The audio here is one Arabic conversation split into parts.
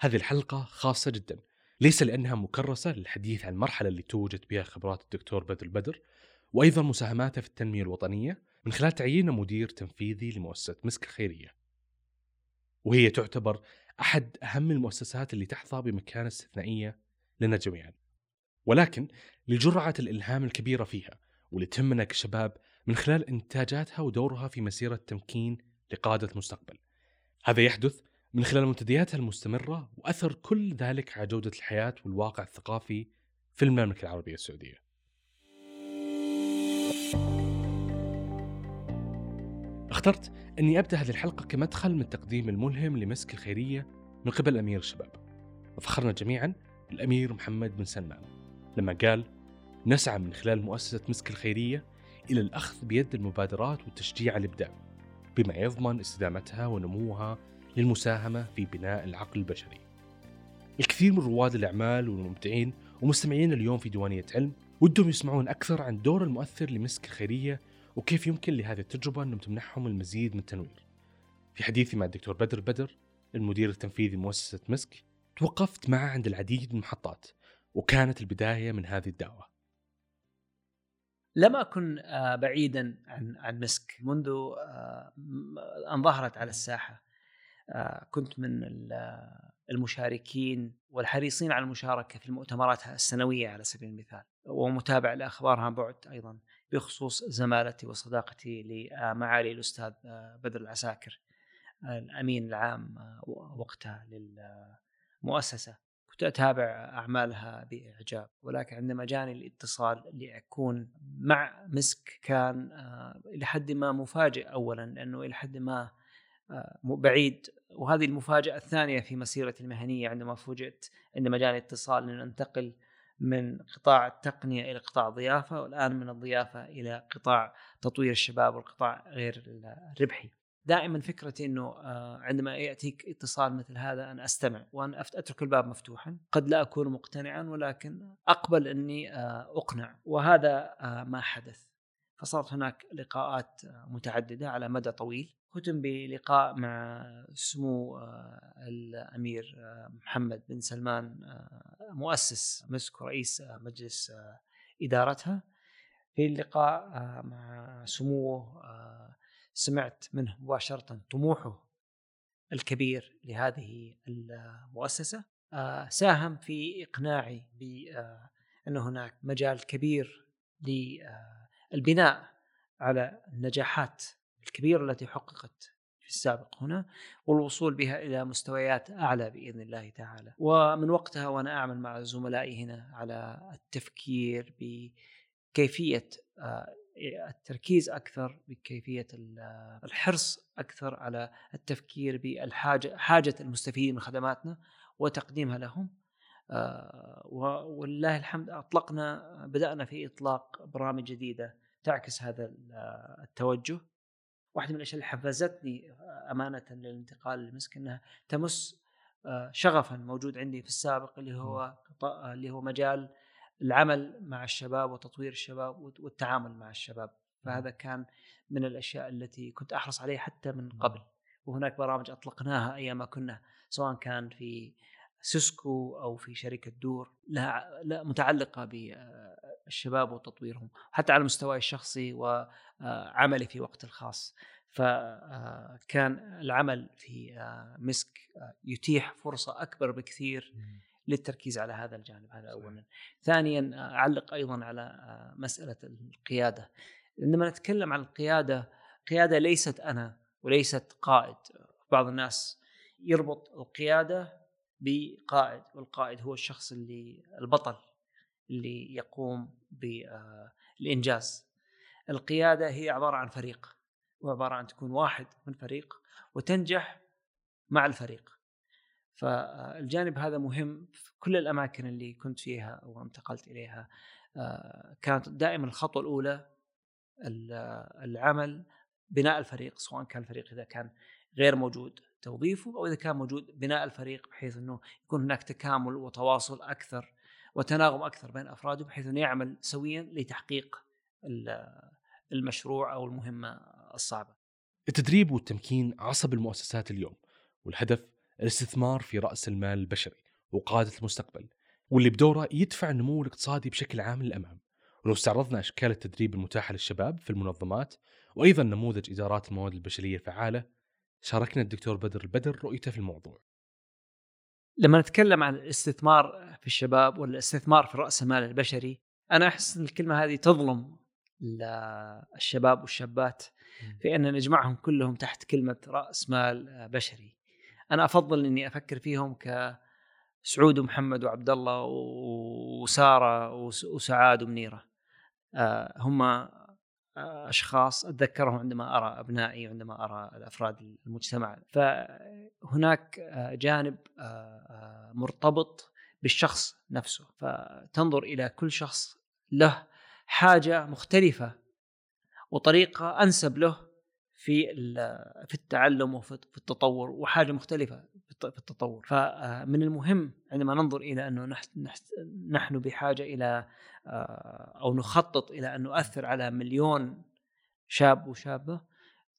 هذه الحلقة خاصة جدا. ليس لأنها مكرسة للحديث عن المرحلة اللي توجد بها خبرات الدكتور بدر البدر وأيضا مساهماته في التنمية الوطنية من خلال تعيينه مدير تنفيذي لمؤسسة مسك الخيرية وهي تعتبر أحد أهم المؤسسات اللي تحظى بمكانة استثنائية لنا جميعا. ولكن لجرعة الإلهام الكبيرة فيها واللي تهمنا كشباب من خلال إنتاجاتها ودورها في مسيرة تمكين لقادة المستقبل. هذا يحدث من خلال منتدياتها المستمرة وأثر كل ذلك على جودة الحياة والواقع الثقافي في المملكة العربية السعودية. اخترت أني أبدأ هذه الحلقة كمدخل من التقديم الملهم لمسك الخيرية من قبل أمير الشباب. وفخرنا جميعا بالأمير محمد بن سلمان لما قال نسعى من خلال مؤسسة مسك الخيرية إلى الأخذ بيد المبادرات والتشجيع على الإبداع بما يضمن استدامتها ونموها للمساهمة في بناء العقل البشري. الكثير من رواد الأعمال والمبدعين ومستمعين اليوم في ديوانية علم ودهم يسمعون أكثر عن دور المؤثر لمسك الخيرية وكيف يمكن لهذه التجربة أن تمنحهم المزيد من التنوير. في حديثي مع الدكتور بدر بدر المدير التنفيذي لمؤسسة مسك توقفت معه عند العديد من المحطات وكانت البداية من هذه الدعوة. لم أكن آه، بعيدا عن عن مسك منذ آه، أن ظهرت على الساحة. كنت من المشاركين والحريصين على المشاركة في المؤتمرات السنوية على سبيل المثال ومتابع لأخبارها عن بعد أيضا بخصوص زمالتي وصداقتي لمعالي الأستاذ بدر العساكر الأمين العام وقتها للمؤسسة. كنت أتابع أعمالها بإعجاب ولكن عندما جاني الاتصال لأكون مع مسك كان آه، إلى حد ما مفاجئ اولا لأنه إلى حد ما آه، بعيد وهذه المفاجأة الثانية في مسيرتي المهنية عندما فوجئت عندما جاني اتصال ان انتقل من قطاع التقنية إلى قطاع الضيافة والآن من الضيافة إلى قطاع تطوير الشباب والقطاع غير الربحي. دائما فكرتي إنه آه، عندما يأتيك اتصال مثل هذا أن أستمع وأن أترك الباب مفتوحا. قد لا أكون مقتنعا ولكن أقبل أني آه، أقنع. وهذا آه، ما حدث. فصارت هناك لقاءات متعددة على مدى طويل. ختم بلقاء مع سمو الأمير محمد بن سلمان مؤسس مسك رئيس مجلس إدارتها. في اللقاء مع سموه سمعت منه مباشرة طموحه الكبير لهذه المؤسسة. آه، ساهم في إقناعي بأن آه، هناك مجال كبير للبناء على النجاحات الكبيرة التي حققت في السابق هنا والوصول بها إلى مستويات أعلى بإذن الله تعالى. ومن وقتها وأنا أعمل مع زملائي هنا على التفكير بكيفية آه، التركيز أكثر بكيفية الحرص أكثر على التفكير بالحاجة حاجة المستفيدين من خدماتنا وتقديمها لهم. آه، ولله الحمد أطلقنا بدأنا في إطلاق برامج جديدة تعكس هذا التوجه. واحدة من الأشياء اللي حفزتني أمانة للانتقال لمسك إنها تمس آه، شغفا موجود عندي في السابق اللي هو اللي هو مجال العمل مع الشباب وتطوير الشباب والتعامل مع الشباب. فهذا كان من الأشياء التي كنت أحرص عليها حتى من قبل. وهناك برامج أطلقناها أيام ما كنا سواء كان في سيسكو أو في شركة دور لها لا متعلقة بالشباب وتطويرهم حتى على المستوى الشخصي وعملي في وقت الخاص. فكان العمل في مسك يتيح فرصة أكبر بكثير للتركيز على هذا الجانب هذا اولا ثانيا أعلق أيضا على مسألة القيادة. عندما نتكلم عن القيادة قيادة ليست أنا وليست قائد. بعض الناس يربط القيادة بقائد والقائد هو الشخص اللي البطل اللي يقوم بالانجاز القيادة هي عبارة عن فريق وعبارة عن تكون واحد من فريق وتنجح مع الفريق. فالجانب هذا مهم في كل الأماكن اللي كنت فيها وانتقلت إليها. آه، كانت دائما الخطوة الأولى العمل بناء الفريق سواء كان الفريق إذا كان غير موجود. توظيفه أو إذا كان موجود بناء الفريق بحيث إنه يكون هناك تكامل وتواصل أكثر وتناغم أكثر بين أفراده بحيث إنه يعمل سويا لتحقيق المشروع أو المهمة الصعبة. التدريب والتمكين عصب المؤسسات اليوم والهدف الاستثمار في رأس المال البشري وقادة المستقبل واللي بدوره يدفع النمو الاقتصادي بشكل عام للأمام ولو استعرضنا أشكال التدريب المتاحة للشباب في المنظمات وأيضا نموذج إدارات الموارد البشرية الفعالة شاركنا الدكتور بدر. البدر رؤيته في الموضوع. لما نتكلم عن الاستثمار في الشباب والاستثمار في رأس المال البشري أنا أحس إن الكلمة هذه تظلم الشباب والشابات في أن نجمعهم كلهم تحت كلمة رأس مال بشري. أنا أفضل إني أفكر فيهم ك سعود ومحمد وعبد الله وسارة وسعاد ومنيرة. آه، هم أشخاص أتذكرهم عندما أرى أبنائي وعندما أرى الأفراد المجتمع. فهناك جانب مرتبط بالشخص نفسه. فتنظر إلى كل شخص له حاجة مختلفة وطريقة أنسب له في في التعلم وفي التطور وحاجة مختلفة في التطور. فمن المهم عندما ننظر إلى أنه نحن بحاجة إلى آه، أو نخطط إلى أن نؤثر على مليون شاب وشابة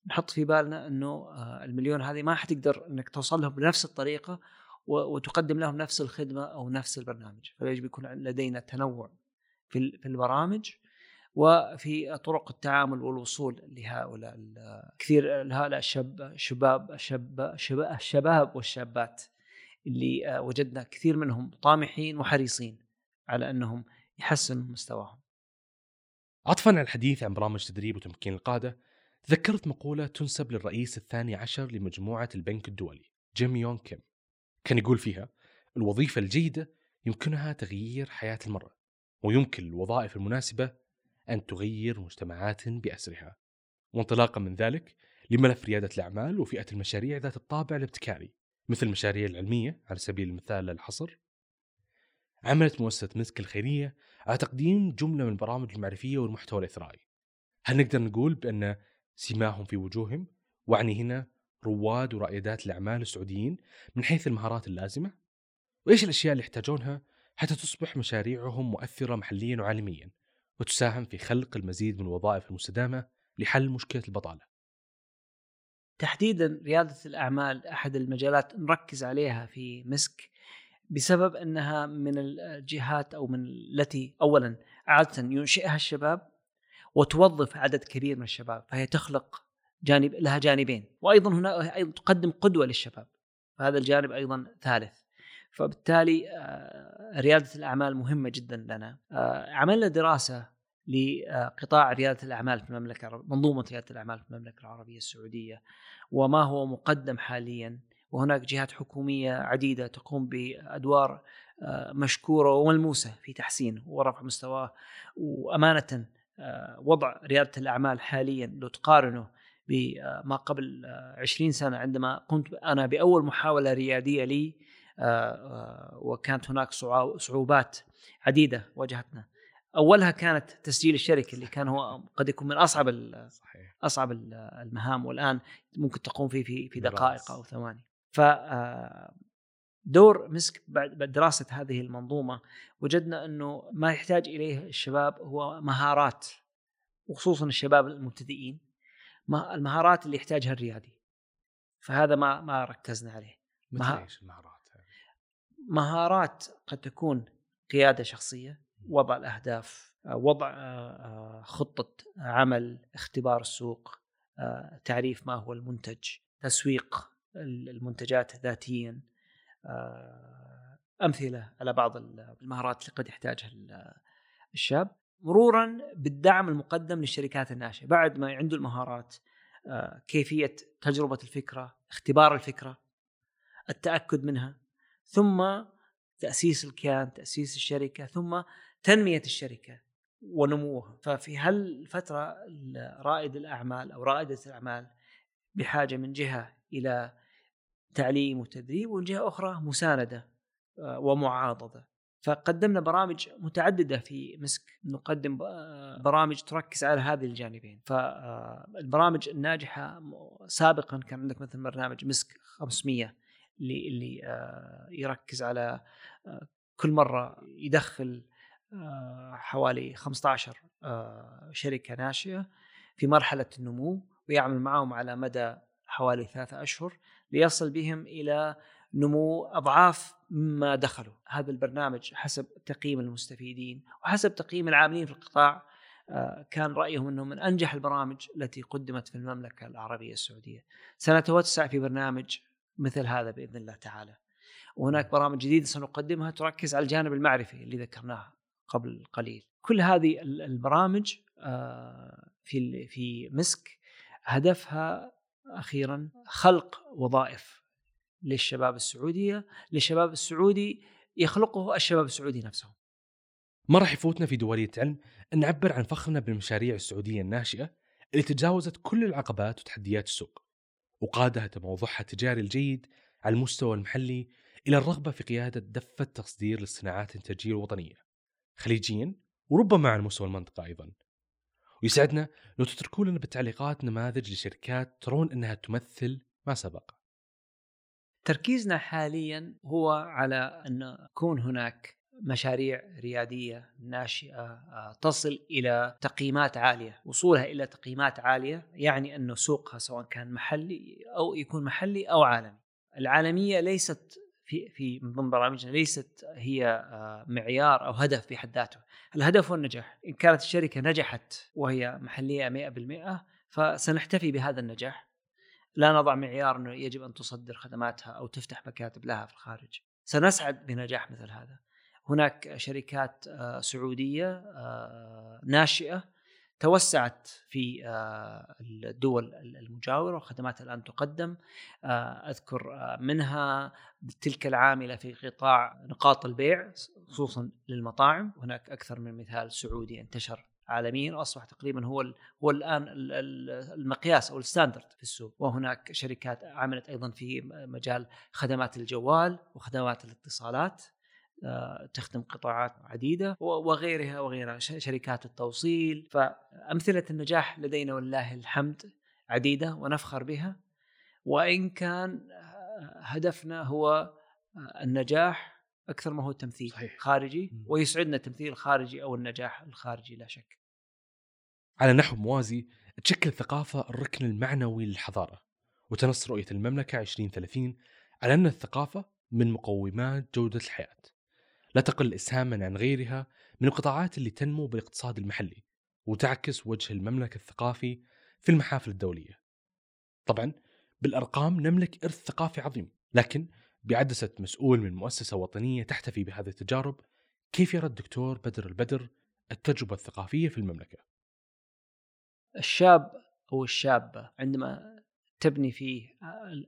نحط في بالنا أنه آه، المليون هذه ما حتقدر إنك توصل لهم بنفس الطريقة وتقدم لهم نفس الخدمة أو نفس البرنامج. فيجب يكون لدينا تنوع في البرامج. وفي طرق التعامل والوصول لهؤلاء كثير هؤلاء الشاب الشباب الشاب الشباب والشابات اللي آه، وجدنا كثير منهم طامحين وحريصين على أنهم يحسنوا مستواهم. عطفا على الحديث عن برامج تدريب وتمكين القادة، تذكرت مقولة تنسب للرئيس الثاني عشر لمجموعة البنك الدولي، جيم يون كيم. كان يقول فيها: الوظيفة الجيدة يمكنها تغيير حياة المرأة، ويمكن الوظائف المناسبة أن تغير مجتمعات بأسرها وانطلاقا من ذلك لملف ريادة الأعمال وفئة المشاريع ذات الطابع الابتكاري مثل المشاريع العلمية على سبيل المثال للحصر عملت مؤسسة مسك الخيرية على تقديم جملة من البرامج المعرفية والمحتوى الإثرائي. هل نقدر نقول بأن سماهم في وجوههم؟ وأعني هنا رواد ورائدات الأعمال السعوديين من حيث المهارات اللازمة؟ وإيش الأشياء اللي يحتاجونها حتى تصبح مشاريعهم مؤثرة محليا وعالميا؟ وتساهم في خلق المزيد من الوظائف المستدامة لحل مشكلة البطالة. تحديدا ريادة الأعمال أحد المجالات نركز عليها في مسك بسبب أنها من الجهات أو من التي أولا عادة ينشئها الشباب وتوظف عدد كبير من الشباب فهي تخلق جانب لها جانبين وأيضا هنا أيضا تقدم قدوة للشباب فهذا الجانب أيضا ثالث. فبالتالي آه، ريادة الأعمال مهمة جدا لنا. آه، عملنا دراسة لقطاع ريادة الأعمال في المملكة منظومة ريادة الأعمال في المملكة العربية السعودية وما هو مقدم حاليا. وهناك جهات حكومية عديدة تقوم بأدوار آه، مشكورة وملموسة في تحسين ورفع مستواه. وأمانة وضع ريادة الأعمال حاليا لو تقارنه بما قبل 20 سنة عندما قمت أنا بأول محاولة ريادية لي آه، آه، وكانت هناك صعوبات عديدة واجهتنا. أولها كانت تسجيل الشركة اللي كان هو قد يكون من أصعب صحيح. أصعب المهام والآن ممكن تقوم فيه في في دقائق أو ثواني. ف آه، دور مسك بعد دراسة هذه المنظومة وجدنا إنه ما يحتاج إليه الشباب هو مهارات وخصوصا الشباب المبتدئين المهارات اللي يحتاجها الريادي. فهذا ما ما ركزنا عليه. مثل إيش المهارات؟ مهارات قد تكون قيادة شخصية وضع الأهداف وضع آه، آه، خطة عمل اختبار السوق آه، تعريف ما هو المنتج تسويق المنتجات ذاتيا أمثلة على بعض المهارات اللي قد يحتاجها الشاب. مرورا بالدعم المقدم للشركات الناشئة. بعد ما عنده المهارات كيفية تجربة الفكرة اختبار الفكرة التأكد منها ثم تأسيس الكيان تأسيس الشركة ثم تنمية الشركة ونموها. ففي هالفترة رائد الأعمال أو رائدة الأعمال بحاجة من جهة إلى تعليم وتدريب ومن جهة أخرى مساندة آه، ومعاضدة. فقدمنا برامج متعددة في مسك. نقدم برامج تركز على هذه الجانبين. فالبرامج الناجحة سابقا كان عندك مثل برنامج مسك 500 اللي اللي آه، يركز على آه، كل مرة يدخل آه، حوالي 15 شركة ناشئة في مرحلة النمو ويعمل معهم على مدى حوالي ثلاثة أشهر ليصل بهم إلى نمو أضعاف مما دخلوا هذا البرنامج حسب تقييم المستفيدين وحسب تقييم العاملين في القطاع كان رأيهم إنه من أنجح البرامج التي قدمت في المملكة العربية السعودية. سنتوسع في برنامج مثل هذا بإذن الله تعالى. وهناك برامج جديدة سنقدمها تركز على الجانب المعرفي اللي ذكرناه قبل قليل. كل هذه البرامج آه، في في مسك هدفها أخيرا خلق وظائف للشباب السعودية، للشباب السعودي يخلقه الشباب السعودي نفسهم. ما راح يفوتنا في دورية علم أن نعبر عن فخرنا بالمشاريع السعودية الناشئة اللي تجاوزت كل العقبات وتحديات السوق وقادها تموضعها التجاري الجيد على المستوى المحلي إلى الرغبة في قيادة دفة تصدير للصناعات الإنتاجية الوطنية خليجيا وربما على مستوى المنطقة أيضا. ويسعدنا لو تتركوا لنا بالتعليقات نماذج لشركات ترون أنها تمثل ما سبق. تركيزنا حاليا هو على أن يكون هناك مشاريع ريادية ناشئة آه، تصل إلى تقييمات عالية، وصولها إلى تقييمات عالية يعني أنه سوقها سواء كان محلي أو يكون محلي أو عالمي. العالمية ليست في في من ضمن برامجنا ليست هي آه، معيار أو هدف في حد ذاته، الهدف هو النجاح، إن كانت الشركة نجحت وهي محلية 100% فسنحتفي بهذا النجاح. لا نضع معيار أنه يجب أن تصدر خدماتها أو تفتح مكاتب لها في الخارج. سنسعد بنجاح مثل هذا. هناك شركات آه، سعودية آه، ناشئة توسعت في آه، الدول المجاورة وخدمات الآن تقدم. أذكر منها تلك العاملة في قطاع نقاط البيع خصوصا للمطاعم. هناك أكثر من مثال سعودي انتشر عالميا واصبح تقريبا هو هو الآن المقياس أو الستاندرد في السوق. وهناك شركات عملت أيضا في مجال خدمات الجوال وخدمات الاتصالات. تخدم قطاعات عديدة وغيرها وغيرها شركات التوصيل فأمثلة النجاح لدينا ولله الحمد عديدة ونفخر بها وإن كان آه، هدفنا هو آه، النجاح أكثر ما هو التمثيل صحيح. خارجي ويسعدنا التمثيل الخارجي أو النجاح الخارجي لا شك. على نحو موازي تشكل الثقافه الركن المعنوي للحضارة وتنص رؤية المملكة 2030 على أن الثقافة من مقومات جودة الحياة لا تقل إسهاما عن غيرها من القطاعات اللي تنمو بالاقتصاد المحلي وتعكس وجه المملكة الثقافي في المحافل الدولية طبعا بالأرقام نملك إرث ثقافي عظيم لكن بعدسة مسؤول من مؤسسة وطنية تحتفي بهذه التجارب كيف يرى الدكتور بدر البدر التجربة الثقافية في المملكة؟ الشاب أو الشابة عندما تبني فيه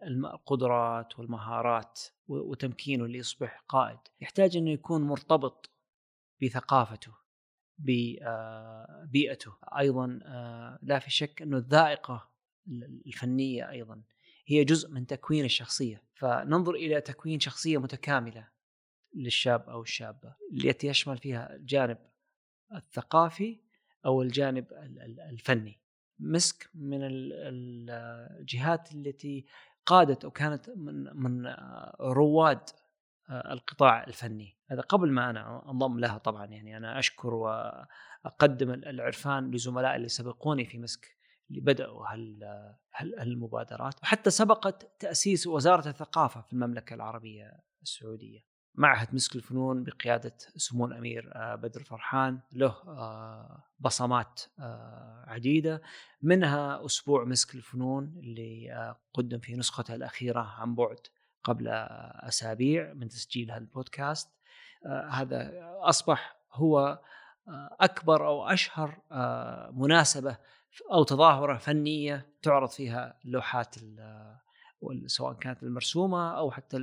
القدرات والمهارات وتمكينه ليصبح قائد. يحتاج إنه يكون مرتبط بثقافته ببيئته أيضا آه، لا في شك إنه الذائقة الفنية أيضا هي جزء من تكوين الشخصية. فننظر إلى تكوين شخصية متكاملة للشاب أو الشابة. التي يشمل فيها الجانب الثقافي أو الجانب الفني. مسك من الجهات التي قادت أو كانت من من رواد آه، القطاع الفني. هذا قبل ما أنا أنضم لها طبعا يعني أنا أشكر وأقدم العرفان لزملائي اللي سبقوني في مسك اللي بداوا هالمبادرات وحتى سبقت تأسيس وزارة الثقافة في المملكة العربية السعودية. معهد مسك الفنون بقيادة سمو الأمير آه، بدر فرحان له آه، بصمات آه، عديدة. منها أسبوع مسك الفنون اللي قدم في نسخته الأخيرة عن بعد قبل أسابيع من تسجيل هالبودكاست هذا أصبح هو أكبر أو أشهر مناسبة أو تظاهرة فنية تعرض فيها لوحات سواء كانت المرسومة أو حتى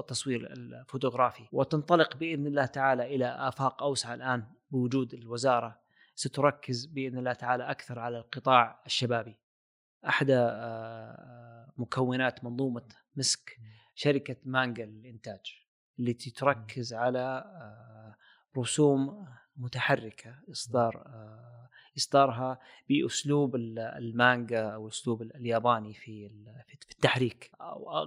التصوير الفوتوغرافي. وتنطلق بإذن الله تعالى إلى آفاق أوسع الآن بوجود الوزارة. ستركز بإذن الله تعالى أكثر على القطاع الشبابي. احدى آه، مكونات منظومة مسك شركة مانجا للإنتاج التي تركز على آه، رسوم متحركة إصدار آه، إصدارها بأسلوب المانجا أو الاسلوب الياباني في في التحريك.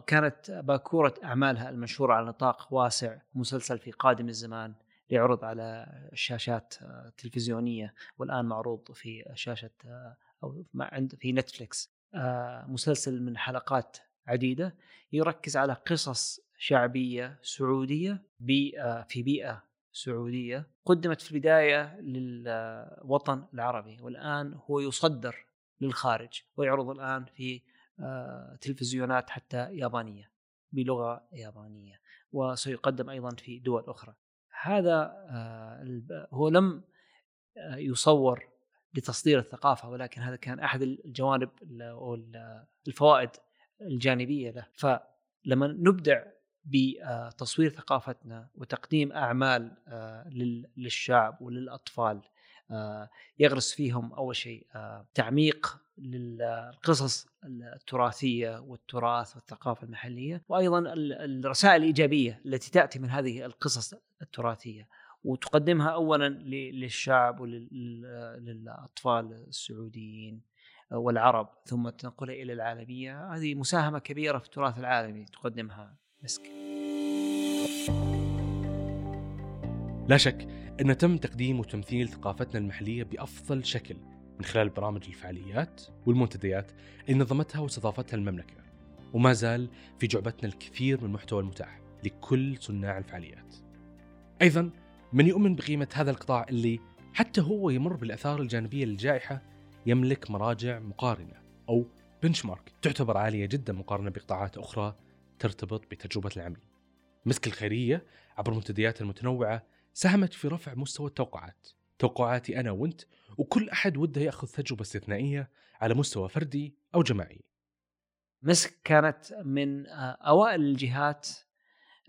كانت باكورة أعمالها المنشورة على نطاق واسع مسلسل في قادم الزمان يعرض على شاشات تلفزيونية والآن معروض في شاشة أو عند في نتفلكس مسلسل من حلقات عديدة يركز على قصص شعبية سعودية في بيئة سعودية قدمت في البداية للوطن العربي والآن هو يصدر للخارج ويعرض الآن في آه، تلفزيونات حتى يابانية بلغة يابانية وسيقدم أيضا في دول أخرى. هذا آه، هو لم آه، يصور لتصدير الثقافة ولكن هذا كان أحد الجوانب أو الفوائد الجانبية له. فلما نبدع بتصوير ثقافتنا وتقديم أعمال آه، للشعب وللأطفال يغرس فيهم أول شيء تعميق للقصص التراثية والتراث والثقافة المحلية وأيضا الرسائل الإيجابية التي تأتي من هذه القصص التراثية وتقدمها اولا للشعب وللاطفال السعوديين والعرب ثم تنقلها إلى العالمية. هذه مساهمة كبيرة في التراث العالمي تقدمها. مسك. لا شك أن تم تقديم وتمثيل ثقافتنا المحلية بأفضل شكل من خلال برامج الفعاليات والمنتديات اللي نظمتها واستضافتها المملكة وما زال في جعبتنا الكثير من المحتوى المتاح لكل صناع الفعاليات أيضا من يؤمن بقيمة هذا القطاع اللي حتى هو يمر بالآثار الجانبية للجائحة يملك مراجع مقارنة أو بنشمارك تعتبر عالية جدا مقارنة بقطاعات أخرى ترتبط بتجربة العميل. مسك الخيرية عبر المنتديات المتنوعة ساهمت في رفع مستوى التوقعات. توقعاتي أنا وأنت وكل أحد وده يأخذ تجربة استثنائية على مستوى فردي أو جماعي. مسك كانت من آه، أوائل الجهات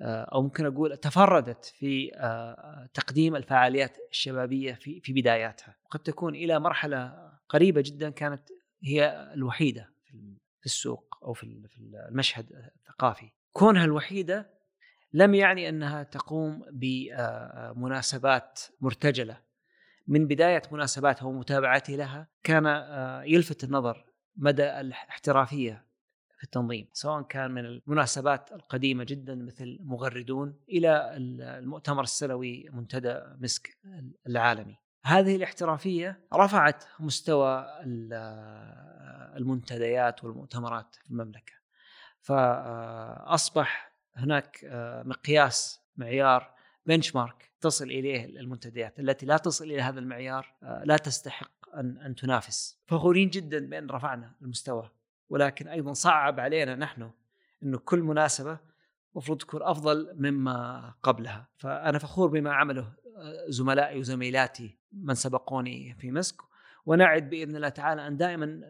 آه، أو ممكن أقول تفردت في آه، تقديم الفعاليات الشبابية في بداياتها. قد تكون إلى مرحلة قريبة جدا كانت هي الوحيدة في السوق. أو في المشهد الثقافي. كونها الوحيدة لم يعني أنها تقوم بمناسبات مرتجلة. من بداية مناسباتها ومتابعتي لها كان آه، يلفت النظر مدى الاحترافية في التنظيم سواء كان من المناسبات القديمة جدا مثل مغردون إلى المؤتمر السنوي منتدى مسك العالمي. هذه الاحترافية رفعت مستوى آه، المنتديات والمؤتمرات في المملكة. فأصبح هناك آه، مقياس معيار بنش مارك تصل إليه المنتديات. التي لا تصل إلى هذا المعيار آه، لا تستحق أن أن تنافس. فخورين جدا بأن رفعنا المستوى. ولكن أيضا صعب علينا نحن إنه كل مناسبة المفروض تكون أفضل مما قبلها. فأنا فخور بما عمله آه، زملائي وزميلاتي من سبقوني في مسك. ونعد بإذن الله تعالى أن دائما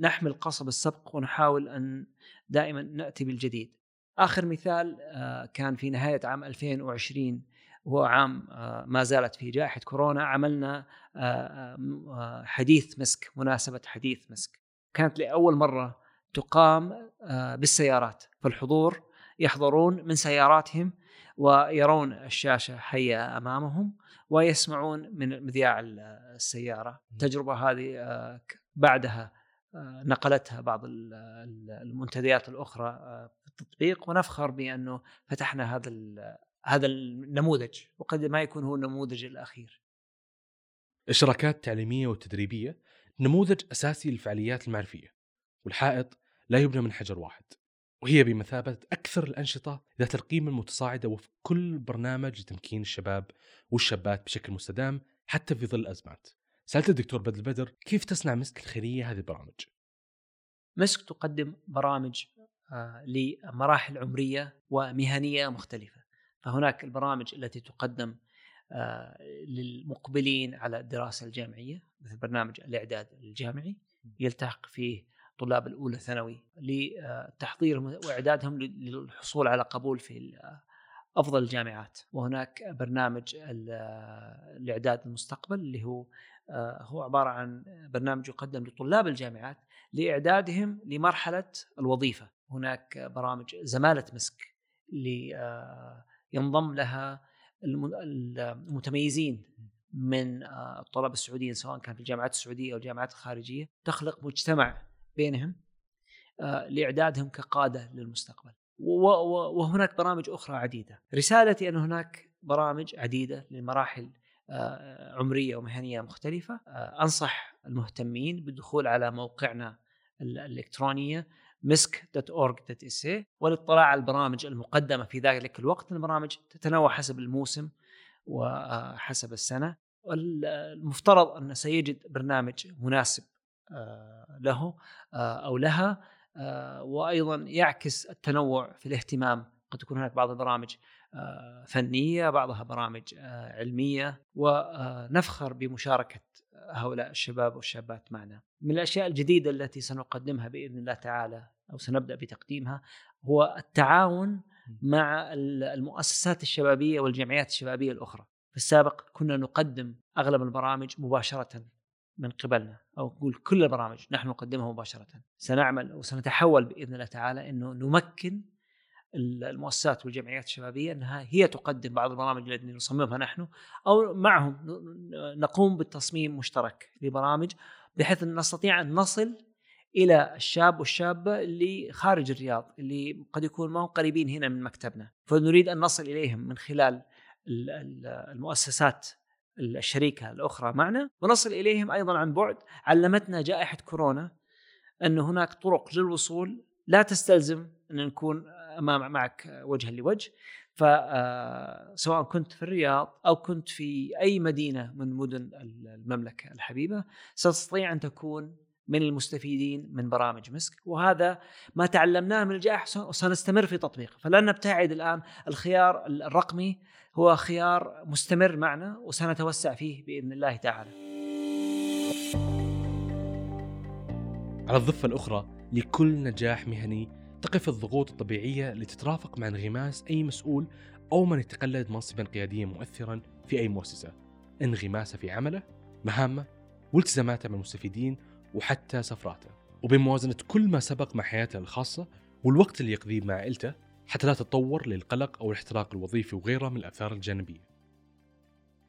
نحمل قصب السبق ونحاول أن دائما نأتي بالجديد. آخر مثال آه، كان في نهاية عام 2020 وهو عام آه، ما زالت فيه جائحة كورونا عملنا آه، حديث مسك مناسبة حديث مسك كانت لأول مرة تقام بالسيارات فالحضور يحضرون من سياراتهم ويرون الشاشة حية أمامهم ويسمعون من مذياع السيارة. التجربة هذه بعدها نقلتها بعض المنتديات الأخرى في التطبيق ونفخر بأنه فتحنا هذا هذا النموذج وقد ما يكون هو النموذج الأخير. الشراكات التعليميه والتدريبيه نموذج أساسي للفعاليات المعرفية والحائط لا يبنى من حجر واحد. وهي بمثابة أكثر الأنشطة ذات القيمة المتصاعدة وفق كل برنامج لتمكين الشباب والشابات بشكل مستدام حتى في ظل الأزمات. سألت الدكتور بدر بدر كيف تصنع مسك الخيرية هذه البرامج؟ مسك تقدم برامج آه، لمراحل عمرية ومهنية مختلفة. فهناك البرامج التي تقدم آه، للمقبلين على الدراسة الجامعية مثل برنامج الإعداد الجامعي يلتحق فيه طلاب الأولى ثانوي لتحضيرهم وإعدادهم للحصول على قبول في أفضل الجامعات. وهناك برنامج الاعداد المستقبل اللي هو هو عبارة عن برنامج يقدم لطلاب الجامعات لإعدادهم لمرحلة الوظيفة. هناك برامج زمالة مسك ينضم لها المتميزين من الطلاب السعوديين سواء كان في الجامعات السعودية أو الجامعات الخارجية. تخلق مجتمع بينهم آه، لإعدادهم كقادة للمستقبل. وهناك برامج أخرى عديدة. رسالتي أن هناك برامج عديدة لمراحل آه، عمرية ومهنية مختلفة. أنصح المهتمين بالدخول على موقعنا الإلكترونية مسك.org.sa والاطلاع على البرامج المقدمة في ذلك الوقت البرامج تتنوع حسب الموسم وحسب السنة المفترض أن سيجد برنامج مناسب آه، له آه، أو لها آه، وأيضا يعكس التنوع في الاهتمام. قد تكون هناك بعض البرامج فنية بعضها برامج علمية ونفخر بمشاركة هؤلاء الشباب والشابات معنا. من الأشياء الجديدة التي سنقدمها بإذن الله تعالى أو سنبدأ بتقديمها هو التعاون مع المؤسسات الشبابية والجمعيات الشبابية الأخرى. في السابق كنا نقدم أغلب البرامج مباشرة من قبلنا أو نقول كل البرامج نحن نقدمها مباشرة. سنعمل وسنتحول بإذن الله تعالى إنه نمكن المؤسسات والجمعيات الشبابية إنها هي تقدم بعض البرامج التي نصممها نحن أو معهم نقوم بالتصميم مشترك لبرامج بحيث أن نستطيع أن نصل إلى الشاب والشابة اللي خارج الرياض اللي قد يكون ما هم قريبين هنا من مكتبنا. فنريد أن نصل إليهم من خلال المؤسسات الشريكة الأخرى معنا ونصل إليهم أيضا عن بعد. علمتنا جائحة كورونا أن هناك طرق للوصول. لا تستلزم أن نكون أمام معك وجها لوجه. فسواء آه، كنت في الرياض أو كنت في أي مدينة من مدن المملكة الحبيبة ستستطيع أن تكون من المستفيدين من برامج مسك وهذا ما تعلمناه من الجائحة وسنستمر في تطبيقه فلن نبتعد الآن الخيار الرقمي هو خيار مستمر معنا وسنتوسع فيه بإذن الله تعالى. على الضفة الأخرى لكل نجاح مهني تقف الضغوط الطبيعية اللي تترافق مع انغماس أي مسؤول أو من يتقلد منصبا قياديا مؤثرا في أي مؤسسة. انغماسه في عمله، مهامه، والتزاماته مع المستفيدين وحتى سفراته. وبموازنه كل ما سبق مع حياته الخاصة والوقت اللي يقضيه مع عائلته حتى لا تتطور للقلق أو الاحتراق الوظيفي وغيره من الآثار الجانبية.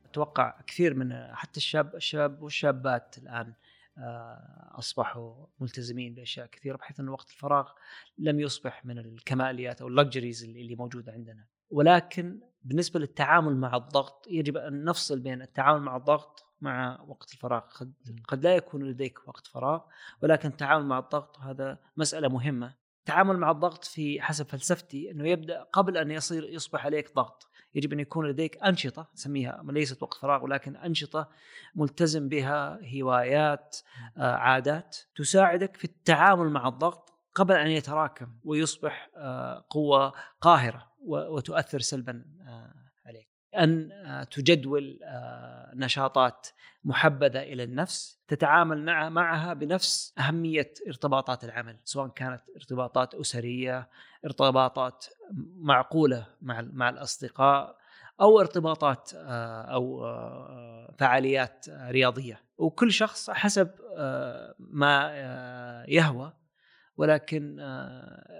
أتوقع كثير من حتى الشاب الشباب والشابات الآن آه، أصبحوا ملتزمين بأشياء كثيرة بحيث أن وقت الفراغ لم يصبح من الكماليات أو اللكجريز اللي موجودة عندنا. ولكن بالنسبة للتعامل مع الضغط يجب أن نفصل بين التعامل مع الضغط مع وقت الفراغ. قد, قد لا يكون لديك وقت فراغ ولكن التعامل مع الضغط هذا مسألة مهمة. التعامل مع الضغط في حسب فلسفتي إنه يبدأ قبل أن يصير يصبح عليك ضغط. يجب أن يكون لديك أنشطة نسميها ليست وقت فراغ ولكن أنشطة ملتزم بها هوايات آه، عادات تساعدك في التعامل مع الضغط قبل أن يتراكم ويصبح آه، قوة قاهرة وتؤثر سلبا آه، أن تجدول نشاطات محبذة إلى النفس تتعامل معها بنفس أهمية ارتباطات العمل سواء كانت ارتباطات أسرية ارتباطات معقولة مع مع الأصدقاء أو ارتباطات آه، أو آه، فعاليات رياضية. وكل شخص حسب آه، ما يهوى ولكن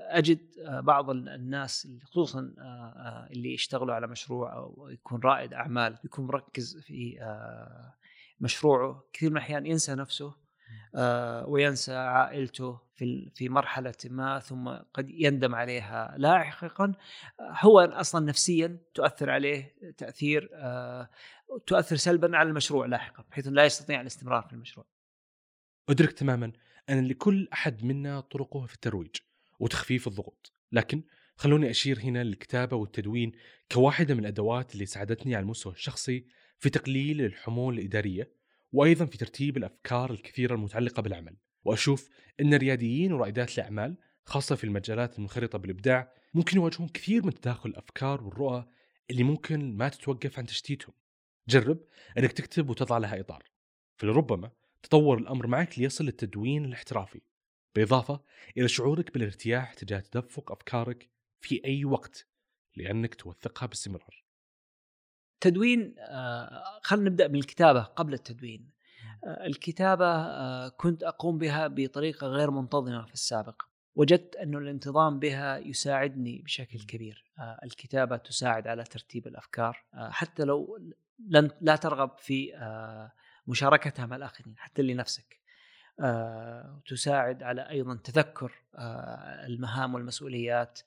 أجد بعض الناس خصوصا اللي يشتغلوا على مشروع أو يكون رائد أعمال يكون مركز في مشروعه كثير من الأحيان ينسى نفسه آه وينسى عائلته في في مرحلة ما ثم قد يندم عليها. لاحقا هو أصلا نفسيا تؤثر عليه تأثير آه تؤثر سلبا على المشروع لاحقا بحيث لا يستطيع الاستمرار في المشروع. أدرك تماما. ان لكل أحد منا طرقه في الترويج وتخفيف الضغوط، لكن خلوني أشير هنا للكتابة والتدوين كواحدة من الأدوات اللي ساعدتني على المستوى الشخصي في تقليل الحمول الإدارية وأيضا في ترتيب الأفكار الكثيرة المتعلقة بالعمل. وأشوف أن الرياديين ورائدات الأعمال خاصة في المجالات المنخرطة بالإبداع ممكن يواجهون كثير من تداخل الأفكار والرؤى اللي ممكن ما تتوقف عن تشتيتهم. جرب أنك تكتب وتضع لها إطار. فلربما تطور الأمر معك ليصل للتدوين الاحترافي بالإضافة إلى شعورك بالارتياح تجاه تدفق أفكارك في أي وقت لأنك توثقها باستمرار. تدوين آه، خلينا نبدأ بالكتابة قبل التدوين. آه، الكتابة آه، كنت أقوم بها بطريقة غير منتظمة في السابق وجدت أن الانتظام بها يساعدني بشكل كبير. الكتابة تساعد على ترتيب الأفكار حتى لو لن لا ترغب في مشاركتها مع الآخرين حتى لنفسك تساعد على أيضا تذكر المهام والمسؤوليات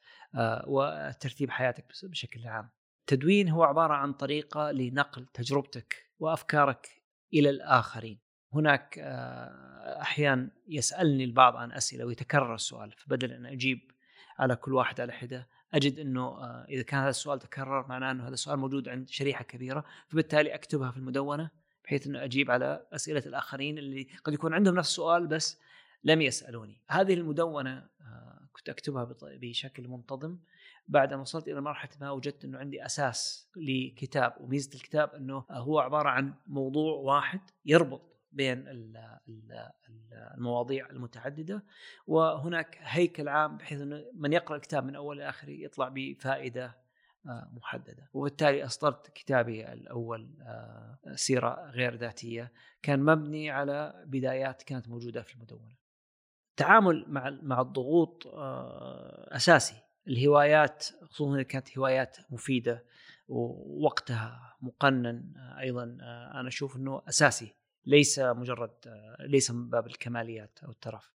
وترتيب حياتك بشكل عام. التدوين هو عبارة عن طريقة لنقل تجربتك وأفكارك إلى الآخرين. هناك آه، احيان يسألني البعض عن أسئلة ويتكرر السؤال فبدل ان أجيب على كل واحد على حدة. أجد إنه آه، إذا كان هذا السؤال تكرر معناه إنه هذا السؤال موجود عند شريحة كبيرة فبالتالي أكتبها في المدونة. بحيث إنه أجيب على أسئلة الآخرين اللي قد يكون عندهم نفس السؤال بس لم يسألوني. هذه المدونة آه، كنت أكتبها بشكل منتظم. بعد أن وصلت إلى مرحلة ما وجدت إنه عندي أساس لكتاب. وميزة الكتاب إنه هو عبارة عن موضوع واحد يربط بين المواضيع المتعددة. وهناك هيكل عام بحيث إنه من يقرأ الكتاب من أول لاخره يطلع بفائدة محددة. وبالتالي أصدرت كتابي الأول آه، سيرة غير ذاتية. كان مبني على بدايات كانت موجودة في المدونة. التعامل مع مع الضغوط آه، أساسي. الهوايات خصوصا إذا كانت هوايات مفيدة ووقتها مقنن أيضا أنا أشوف إنه أساسي. ليس مجرد ليس من باب الكماليات أو الترف.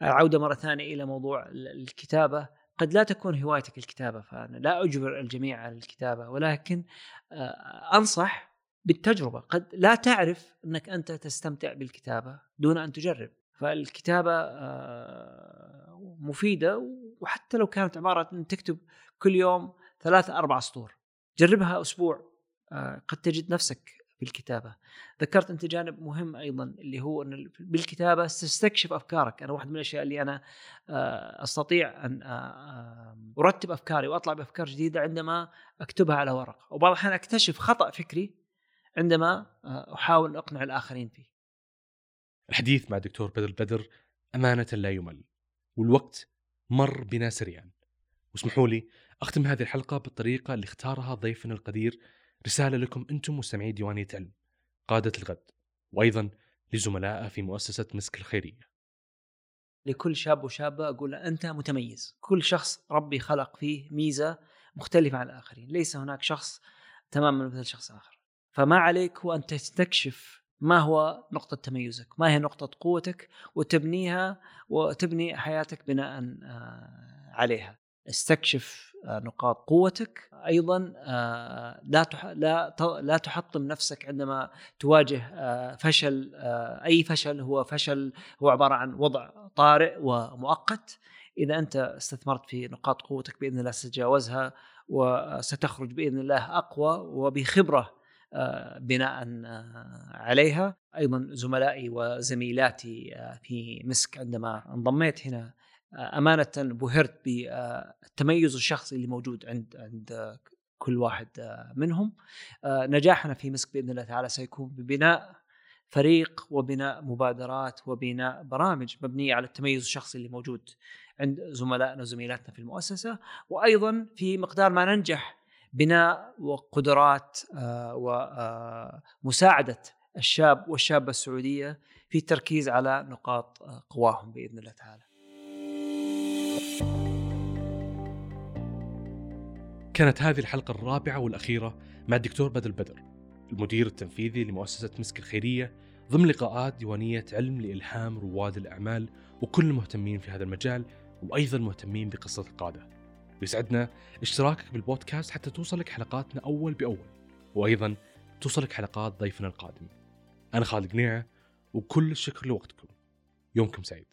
عوده مرة ثانية إلى موضوع الكتابة. قد لا تكون هوايتك الكتابة فأنا لا أجبر الجميع على الكتابة ولكن آه، أنصح بالتجربة. قد لا تعرف أنك أنت تستمتع بالكتابة دون أن تجرب. فالكتابة آه، مفيدة وحتى لو كانت عبارة ان تكتب كل يوم ثلاثة أربع سطور. جربها أسبوع آه، قد تجد نفسك بالكتابه ذكرت أنت جانب مهم أيضا اللي هو أن بالكتابة تستكشف أفكارك. أنا واحد من الأشياء اللي أنا آه، أستطيع أن آه، آه، أرتب أفكاري وأطلع بأفكار جديدة عندما أكتبها على ورق. وبعض الأحيان أكتشف خطأ فكري عندما أحاول أقنع الآخرين فيه. الحديث مع الدكتور بدر بدر أمانة لا يمل والوقت مر بنا سريعا. واسمحوا لي أختم هذه الحلقة بالطريقة اللي اختارها ضيفنا القدير رسالة لكم أنتم مستمعي ديوانية علم قادة الغد وأيضا لزملائه في مؤسسة مسك الخيرية. لكل شاب وشابة أقول أنت متميز. كل شخص ربي خلق فيه ميزة مختلفة عن الآخرين. ليس هناك شخص تماما مثل شخص آخر. فما عليك هو أن تستكشف ما هو نقطة تميزك ما هي نقطة قوتك وتبنيها وتبني حياتك بناء آه، عليها. استكشف آه، نقاط قوتك. أيضا آه، لا لا لا تحطم نفسك عندما تواجه آه، فشل أي فشل. هو فشل هو عبارة عن وضع طارئ ومؤقت. إذا أنت استثمرت في نقاط قوتك بإذن الله ستتجاوزها وستخرج بإذن الله أقوى وبخبرة بناء عليها. أيضا زملائي وزميلاتي في مسك عندما انضميت هنا أمانة بهرت بالتميز الشخصي اللي موجود عند عند كل واحد منهم نجاحنا في مسك بإذن الله تعالى سيكون ببناء فريق وبناء مبادرات وبناء برامج مبنية على التميز الشخصي اللي موجود عند زملائنا وزميلاتنا في المؤسسة وأيضا في مقدار ما ننجح بناء وقدرات ومساعده الشاب والشابة السعودية في التركيز على نقاط قواهم بإذن الله تعالى. كانت هذه الحلقة الرابعة والأخيرة مع الدكتور بدر بدر المدير التنفيذي لمؤسسة مسك الخيرية ضمن لقاءات ديوانية علم لإلهام رواد الأعمال وكل المهتمين في هذا المجال وأيضا مهتمين بقصة القادة. يسعدنا اشتراكك بالبودكاست حتى توصلك حلقاتنا أول بأول وأيضا توصلك حلقات ضيفنا القادم. أنا خالد قنيعة وكل الشكر لوقتكم. يومكم سعيد.